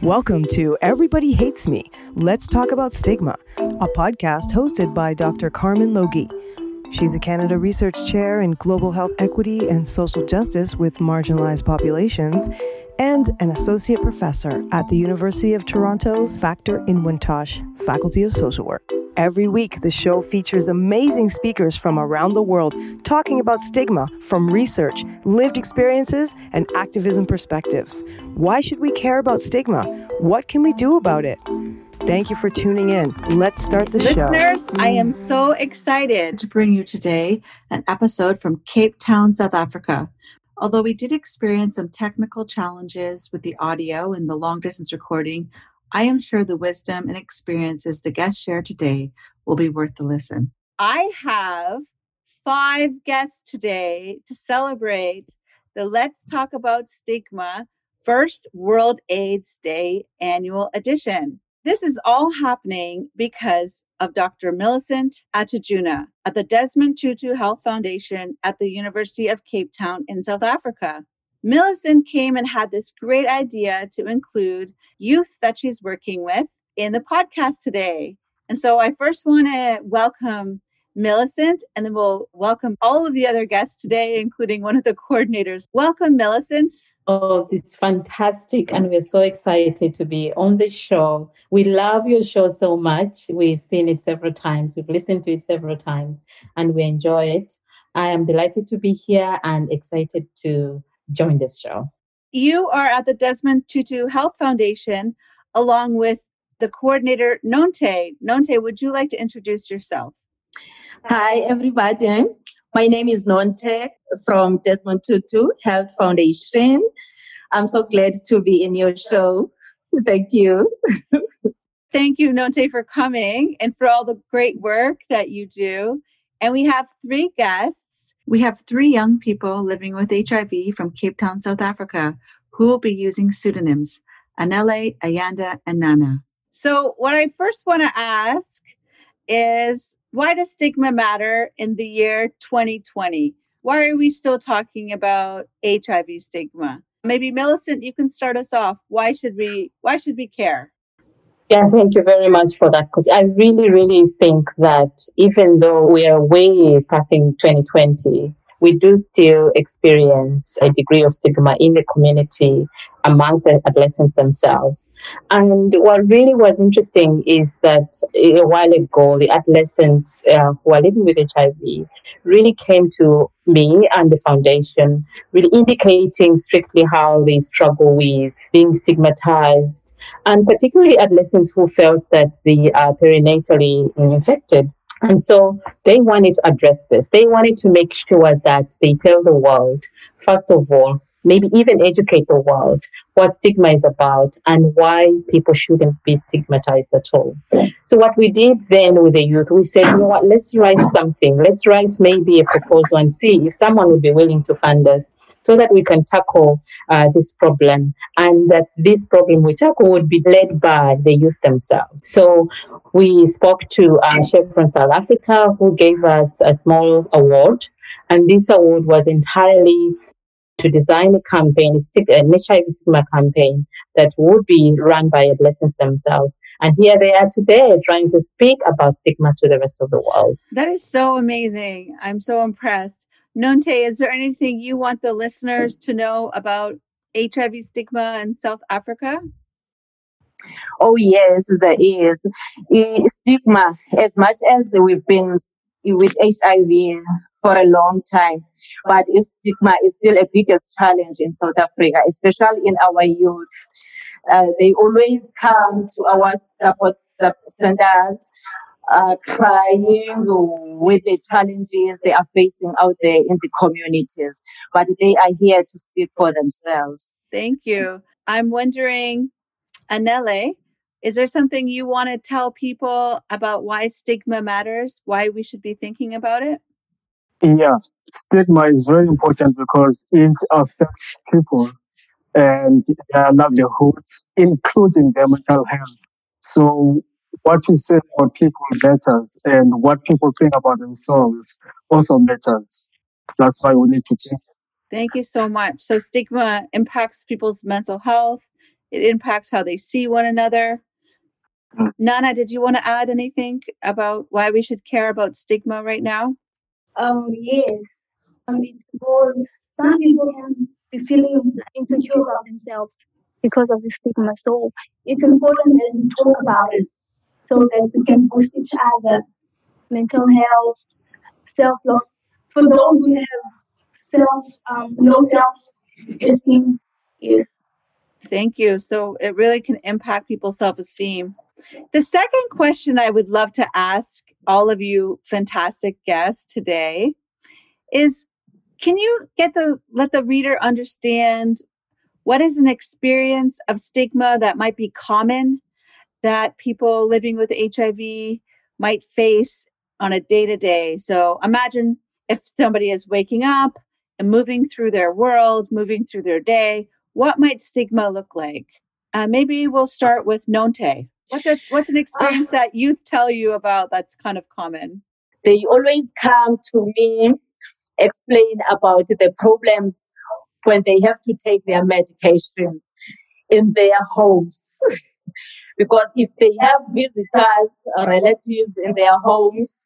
Welcome to Everybody Hates Me. Let's talk about stigma, a podcast hosted by Dr. Carmen Logie. She's a Canada Research Chair in Global Health Equity and Social Justice with Marginalized Populations and an Associate Professor at the University of Toronto's Factor-Inwentash Faculty of Social Work. Every week, the show features amazing speakers from around the world talking about stigma from research, lived experiences, and activism perspectives. Why should we care about stigma? What can we do about it? Thank you for tuning in. Let's start the show. Listeners, I am so excited to bring you today an episode from Cape Town, South Africa. Although we did experience some technical challenges with the audio and the long distance recording, I am sure the wisdom and experiences the guests share today will be worth the listen. I have five guests today to celebrate the Let's Talk About Stigma First World AIDS Day annual edition. This is all happening because of Dr. Millicent Atujuna at the Desmond Tutu Health Foundation at the University of Cape Town in South Africa. Millicent came and had this great idea to include youth that she's working with in the podcast today. And so I first want to welcome Millicent, and then we'll welcome all of the other guests today, including one of the coordinators. Welcome, Millicent. Oh, this is fantastic. And we're so excited to be on the show. We love your show so much. We've seen it several times, we've listened to it several times, and we enjoy it. I am delighted to be here and excited to join this show. You are at the Desmond Tutu Health Foundation along with the coordinator, Nonte. Nonte, would you like to introduce yourself? Hi, everybody. My name is Nonte from Desmond Tutu Health Foundation. I'm so glad to be in your show. Thank you. Thank you, Nonte, for coming and for all the great work that you do. And we have three guests. We have three young people living with HIV from Cape Town, South Africa, who will be using pseudonyms Anele, Ayanda, and Nana. So, what I first want to ask is why does stigma matter in the year 2020? Why are we still talking about HIV stigma? Maybe Millicent, you can start us off. Why should we why should we care? Yeah, thank you very much for that. Because I really, really think that even though we are way passing 2020, we do still experience a degree of stigma in the community among the adolescents themselves. And what really was interesting is that a while ago, the adolescents uh, who are living with HIV really came to me and the foundation, really indicating strictly how they struggle with being stigmatized, and particularly adolescents who felt that they are perinatally infected. And so they wanted to address this. They wanted to make sure that they tell the world, first of all, maybe even educate the world what stigma is about and why people shouldn't be stigmatized at all. So what we did then with the youth, we said, you know what, let's write something. Let's write maybe a proposal and see if someone would be willing to fund us so that we can tackle uh, this problem and that this problem we tackle would be led by the youth themselves. So we spoke to uh, Chevron South Africa who gave us a small award and this award was entirely to design a campaign, an HIV stigma campaign that would be run by adolescents themselves. And here they are today trying to speak about stigma to the rest of the world. That is so amazing. I'm so impressed. Nonte, is there anything you want the listeners to know about HIV stigma in South Africa? Oh, yes, there is. Stigma, as much as we've been with HIV for a long time. But stigma is still a biggest challenge in South Africa, especially in our youth. Uh, they always come to our support centers uh, crying with the challenges they are facing out there in the communities, but they are here to speak for themselves. Thank you. I'm wondering, Anele, is there something you want to tell people about why stigma matters, why we should be thinking about it? Yeah, stigma is very important because it affects people and their livelihoods, including their mental health. So what we say about people matters, and what people think about themselves also matters. That's why we need to change. Thank you so much. So, stigma impacts people's mental health, it impacts how they see one another. Mm. Nana, did you want to add anything about why we should care about stigma right now? Um, yes. Um, it's because some people can be feeling insecure about themselves because of the stigma. So it's important that we talk about it so that we can boost each other, mental health, self love. For those who have self um, low self esteem, yes. Thank you. So, it really can impact people's self esteem. The second question I would love to ask all of you fantastic guests today is can you get the let the reader understand what is an experience of stigma that might be common that people living with HIV might face on a day to day? So imagine if somebody is waking up and moving through their world, moving through their day, what might stigma look like? Uh, maybe we'll start with Nonte. What's a what's an experience that youth tell you about that's kind of common? They always come to me, explain about the problems when they have to take their medication in their homes. because if they have visitors or relatives in their homes,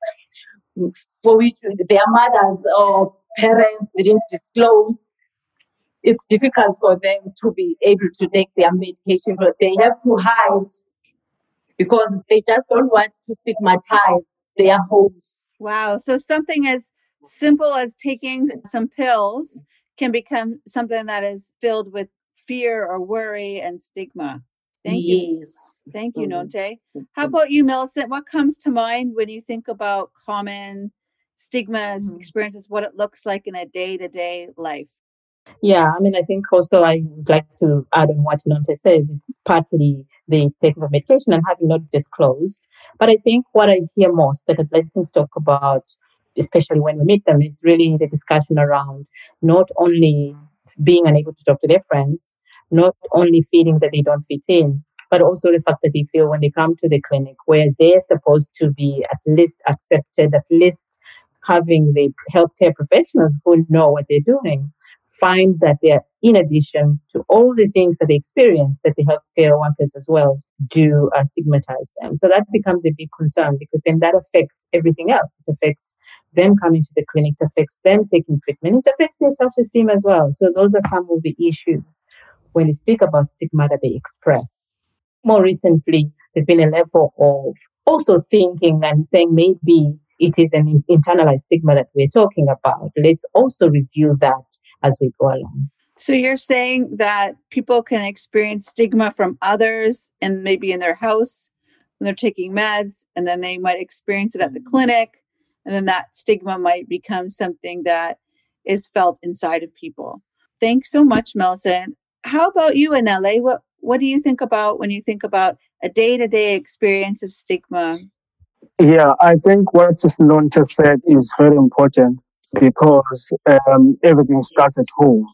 for which their mothers or parents didn't disclose, it's difficult for them to be able to take their medication, but they have to hide because they just don't want to stigmatize their homes. Wow. So something as simple as taking some pills can become something that is filled with fear or worry and stigma. Thank you. yes. Thank you. Nonte. How about you, Millicent? What comes to mind when you think about common stigmas, Mhm. experiences, what it looks like in a day to day life? Yeah, I mean, I think also I would like to add on what Nonte says. It's partly the taking of medication and having not disclosed. But I think what I hear most that adolescents talk about, especially when we meet them, is really the discussion around not only being unable to talk to their friends, not only feeling that they don't fit in, but also the fact that they feel when they come to the clinic where they're supposed to be at least accepted, at least having the healthcare professionals who know what they're doing find that they're in addition to all the things that they experience that the healthcare workers as well do uh, stigmatize them. So that becomes a big concern because then that affects everything else. It affects them coming to the clinic. It affects them taking treatment. It affects their self-esteem as well. So those are some of the issues when you speak about stigma that they express more recently there's been a level of also thinking and saying maybe it is an internalized stigma that we're talking about let's also review that as we go along. So you're saying that people can experience stigma from others and maybe in their house when they're taking meds, and then they might experience it at the clinic, and then that stigma might become something that is felt inside of people. Thanks so much, Millicent. How about you, Anele? What what do you think about when you think about a day to day experience of stigma? Yeah, I think what Nonte said is very important because um, everything starts at home.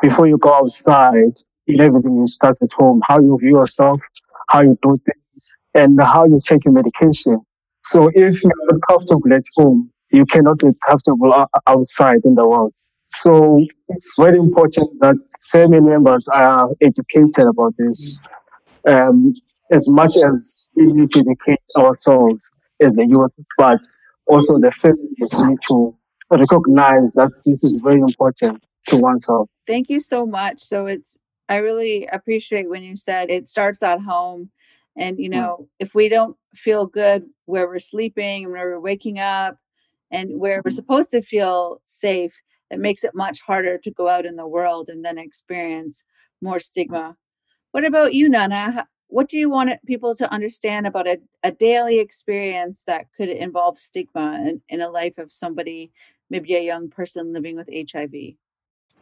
Before you go outside, everything starts at home. How you view yourself, how you do things, and how you take your medication. So if you're not comfortable at home, you cannot be comfortable outside in the world. So it's very important that family members are educated about this. Um, as much as we need to educate ourselves as the youth, but also the families need to recognize that this is very important to oneself. Thank you so much. So it's I really appreciate when you said it starts at home. And you know, if we don't feel good where we're sleeping and where we're waking up and where we're supposed to feel safe, it makes it much harder to go out in the world and then experience more stigma. What about you, Nana? What do you want people to understand about a, a daily experience that could involve stigma in, in a life of somebody, maybe a young person living with HIV?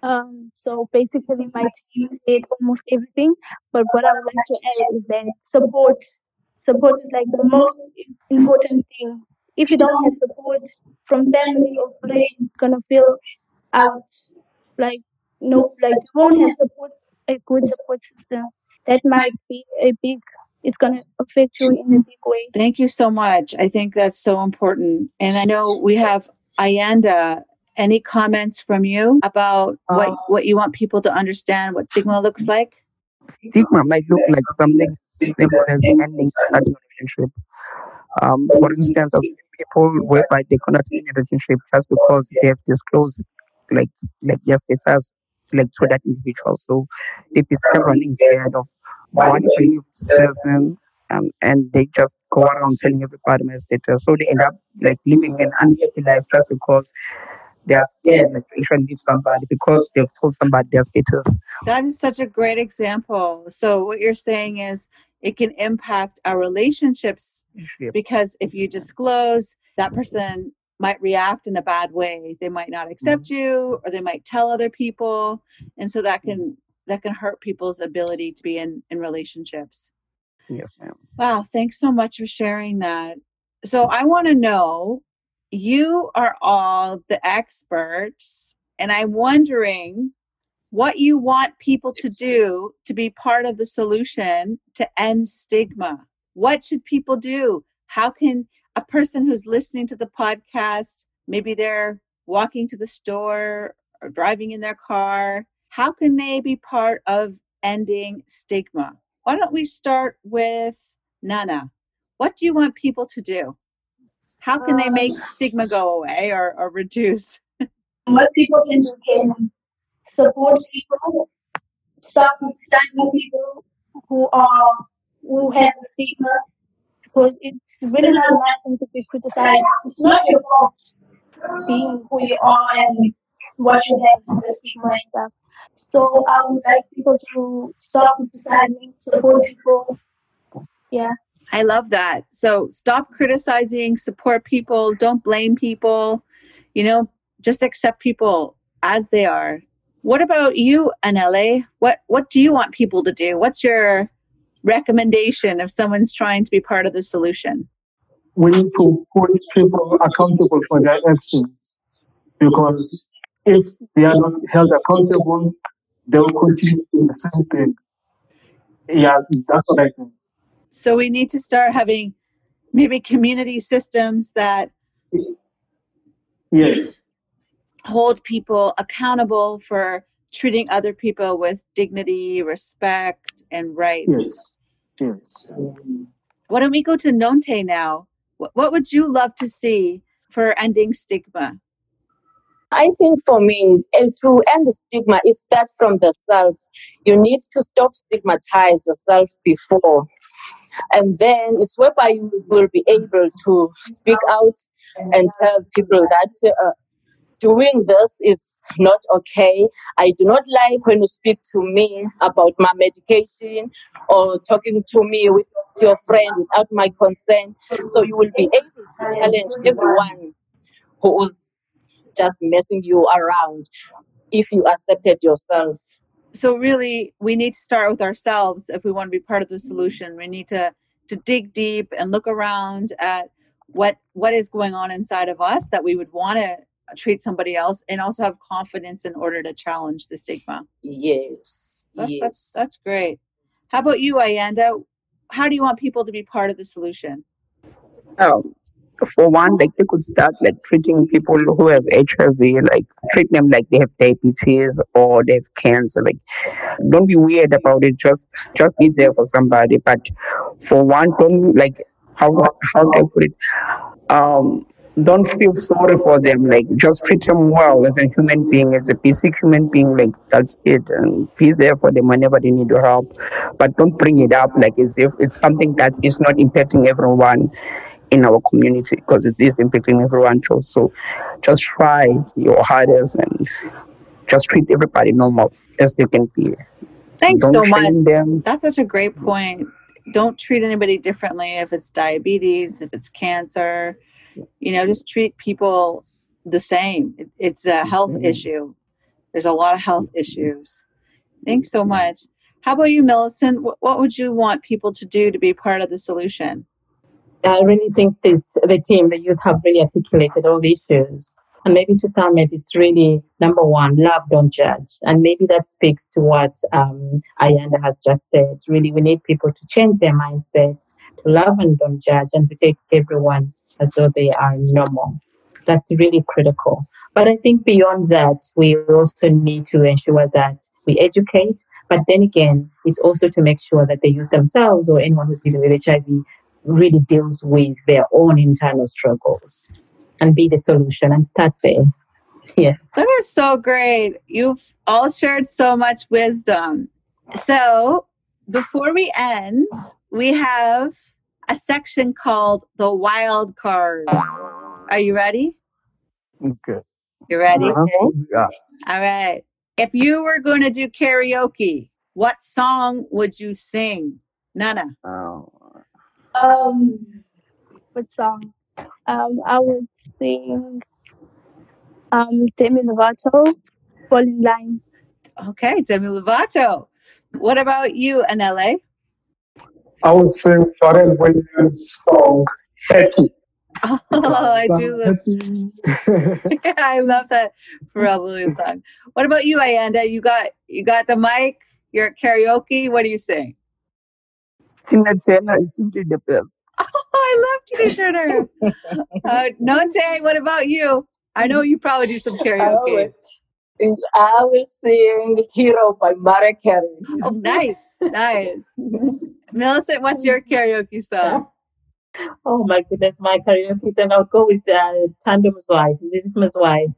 Um, so basically, my team said almost everything. But what I would like to add is that support. Support is like the most important thing. If you don't have support from family or friends, it's gonna feel out. Like no, like you won't have support a good support system, that might be a big. It's gonna affect you in a big way. Thank you so much. I think that's so important. And I know we have Ayanda. Any comments from you about what, what you want people to understand what stigma looks like? Stigma might look like something simple as ending a relationship. Um, for instance, I've seen people whereby they cannot end a relationship just because they have disclosed like like their status like to that individual. So they become running scared of what if I leave this person um, and they just go around telling everybody my status. So they end up like living an unhappy life just because they are scared like to actually leave somebody because they've told somebody their status. That is such a great example. So what you're saying is it can impact our relationships because if you disclose, that person might react in a bad way. They might not accept mm-hmm. you or they might tell other people. And so that can that can hurt people's ability to be in, in relationships. Yes, ma'am. Wow, thanks so much for sharing that. So I want to know you are all the experts and I'm wondering what you want people to do to be part of the solution to end stigma. What should people do? How can a person who's listening to the podcast, maybe they're walking to the store or driving in their car, how can they be part of ending stigma? Why don't we start with Nana? What do you want people to do? How can they make Um, stigma go away or, or reduce? what people can do can support people, stop criticizing people who are who have the stigma, because it's really not a nice thing to be criticized. It's not your fault being who you are and what you have the stigma and stuff. So I would like people to stop criticizing, support people. Yeah. I love that. So stop criticizing, support people, don't blame people, you know, just accept people as they are. What about you, Anele? What what do you want people to do? What's your recommendation if someone's trying to be part of the solution? we need to hold people accountable for their actions because if they are not held accountable, they will continue doing the same thing. Yeah, that's what I think. So we need to start having maybe community systems that Yes, hold people accountable for treating other people with dignity, respect, and rights. yes, yes. Why don't we go to Nonte now? What, what would you love to see for ending stigma? I think for me, and to end the stigma, it starts from the self. You need to stop stigmatize yourself before. And then it's whereby you will be able to speak out and tell people that uh, doing this is not okay. I do not like when you speak to me about my medication or talking to me with your friend without my consent. So you will be able to challenge everyone who is just messing you around if you accepted yourself. So really, we need to start with ourselves if we want to be part of the solution. We need to to dig deep and look around at what what is going on inside of us that we would want to treat somebody else and also have confidence in order to challenge the stigma. Yes. That's yes. that's, that's great. How about you, Ayanda? How do you want people to be part of the solution? Um, for one, like they could start like treating people who have HIV, like treat them like they have diabetes or they have cancer. Like, don't be weird about it. Just just be there for somebody. But for one, don't like how how do I put it? Um, don't feel sorry for them. Like, just treat them well as a human being, as a basic human being. Like, that's it. And be there for them whenever they need your help. But don't bring it up like as if it's something that is not impacting everyone in our community because it is impacting everyone too. So just try your hardest and just treat everybody normal as they can be. Thanks Don't so much. them. That's such a great point. Don't treat anybody differently if it's diabetes, if it's cancer. You know, just treat people the same. It, it's a health issue. There's a lot of health issues. Thanks so much. How about you, Millicent? What, what would you want people to do to be part of the solution? I really think this the team, the youth have really articulated all the issues. And maybe to sum it, it's really number one, love, don't judge. And maybe that speaks to what um, Ayanda has just said. Really, we need people to change their mindset, to love and don't judge, and to take everyone as though they are normal. That's really critical. But I think beyond that, we also need to ensure that we educate. But then again, it's also to make sure that the youth themselves or anyone who's dealing with HIV really deals with their own internal struggles and be the solution and start there. Yeah. That is so great. You've all shared so much wisdom. So, before we end, we have a section called the wild card. Are you ready? Okay. You ready? Uh-huh. Yeah. All right. If you were going to do karaoke, what song would you sing? Nana. Uh, Um, what song? Um, I would sing um Demi Lovato, Fall in Line. Okay, Demi Lovato. What about you, Anele? I would sing Pharrell Williams' song Happy. Oh, I do love I love that Pharrell Williams song. What about you, Ayanda? You got you got the mic. You're at karaoke. What do you sing? Tina Turner is simply the best. Oh, I love Tina Turner. uh, Nonte, what about you? I know you probably do some I karaoke. Will, I will sing Hero by Mariah Carey. Oh, nice, nice. Millicent, what's your karaoke song? Oh my goodness, my karaoke song. I'll go with uh, Tandem Zwai. This is Mazwai.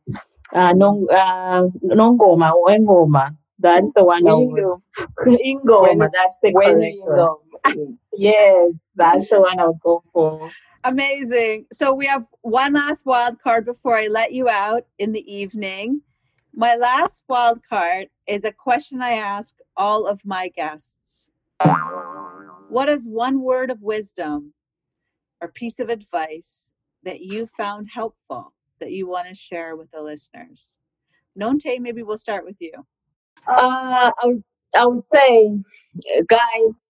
Uh, non, uh, Nongoma or Engoma. That's the one I Wingo. would. Ingoma, that's the When correct one. Yes, that's the one I'll go for. Amazing. So we have one last wild card before I let you out in the evening. My last wild card is a question I ask all of my guests. What is one word of wisdom or piece of advice that you found helpful that you want to share with the listeners? Nonte, maybe we'll start with you. Uh, I would, I would say, guys,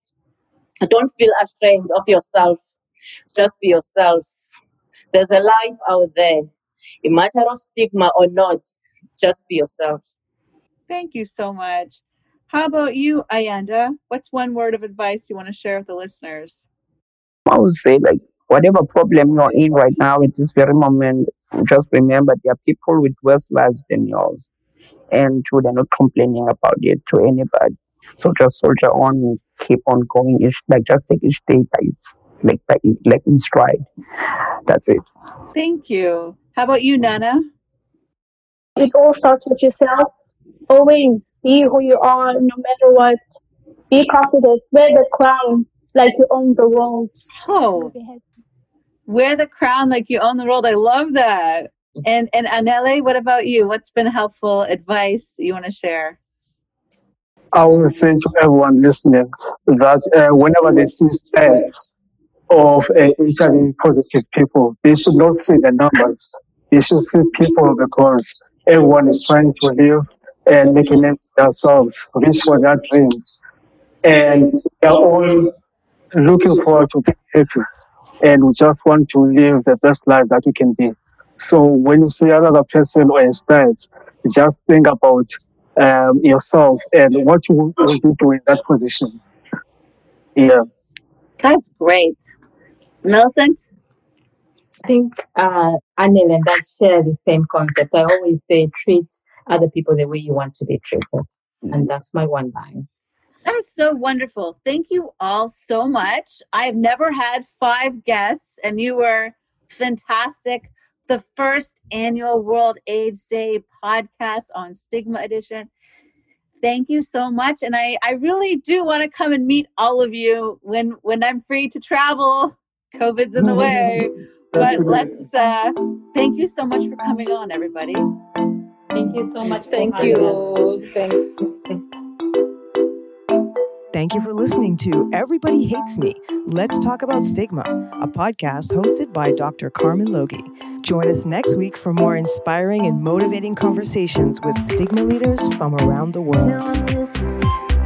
don't feel ashamed of yourself. Just be yourself. There's a life out there. A matter of stigma or not, just be yourself. Thank you so much. How about you, Ayanda? What's one word of advice you want to share with the listeners? I would say, like, whatever problem you're in right now at this very moment, just remember there are people with worse lives than yours. And too, they're not complaining about it to anybody. So just soldier on, keep on going. Each, like, just take each day by its, like, by, like, in stride. That's it. Thank you. How about you, Nana? It all starts with yourself. Always be who you are, no matter what. Be confident. Wear the crown like you own the world. Oh, wear the crown like you own the world. I love that. And and Anele, what about you? What's been helpful advice you want to share? I will say to everyone listening that uh, whenever they see stats of uh, HIV positive people, they should not see the numbers. They should see people because everyone is trying to live and make a name for themselves, reach for their dreams. And they're all looking forward to being happy. And we just want to live the best life that we can be. So when you see another person or stats, just think about um, yourself and what you will you do in that position. Yeah. That's great. Millicent? I think uh, Anele and I share the same concept. I always say treat other people the way you want to be treated. And that's my one line. That was so wonderful. Thank you all so much. I've never had five guests, and you were fantastic. The first annual World AIDS Day podcast on Stigma Edition. Thank you so much. And I, I really do want to come and meet all of you when when I'm free to travel. COVID's in the way. But let's uh thank you so much for coming on, everybody. Thank you so much. for Thank having us. you. Thank Thank you for listening to Everybody Hates Me. Let's talk about stigma, a podcast hosted by Dr. Carmen Logie. Join us next week for more inspiring and motivating conversations with stigma leaders from around the world.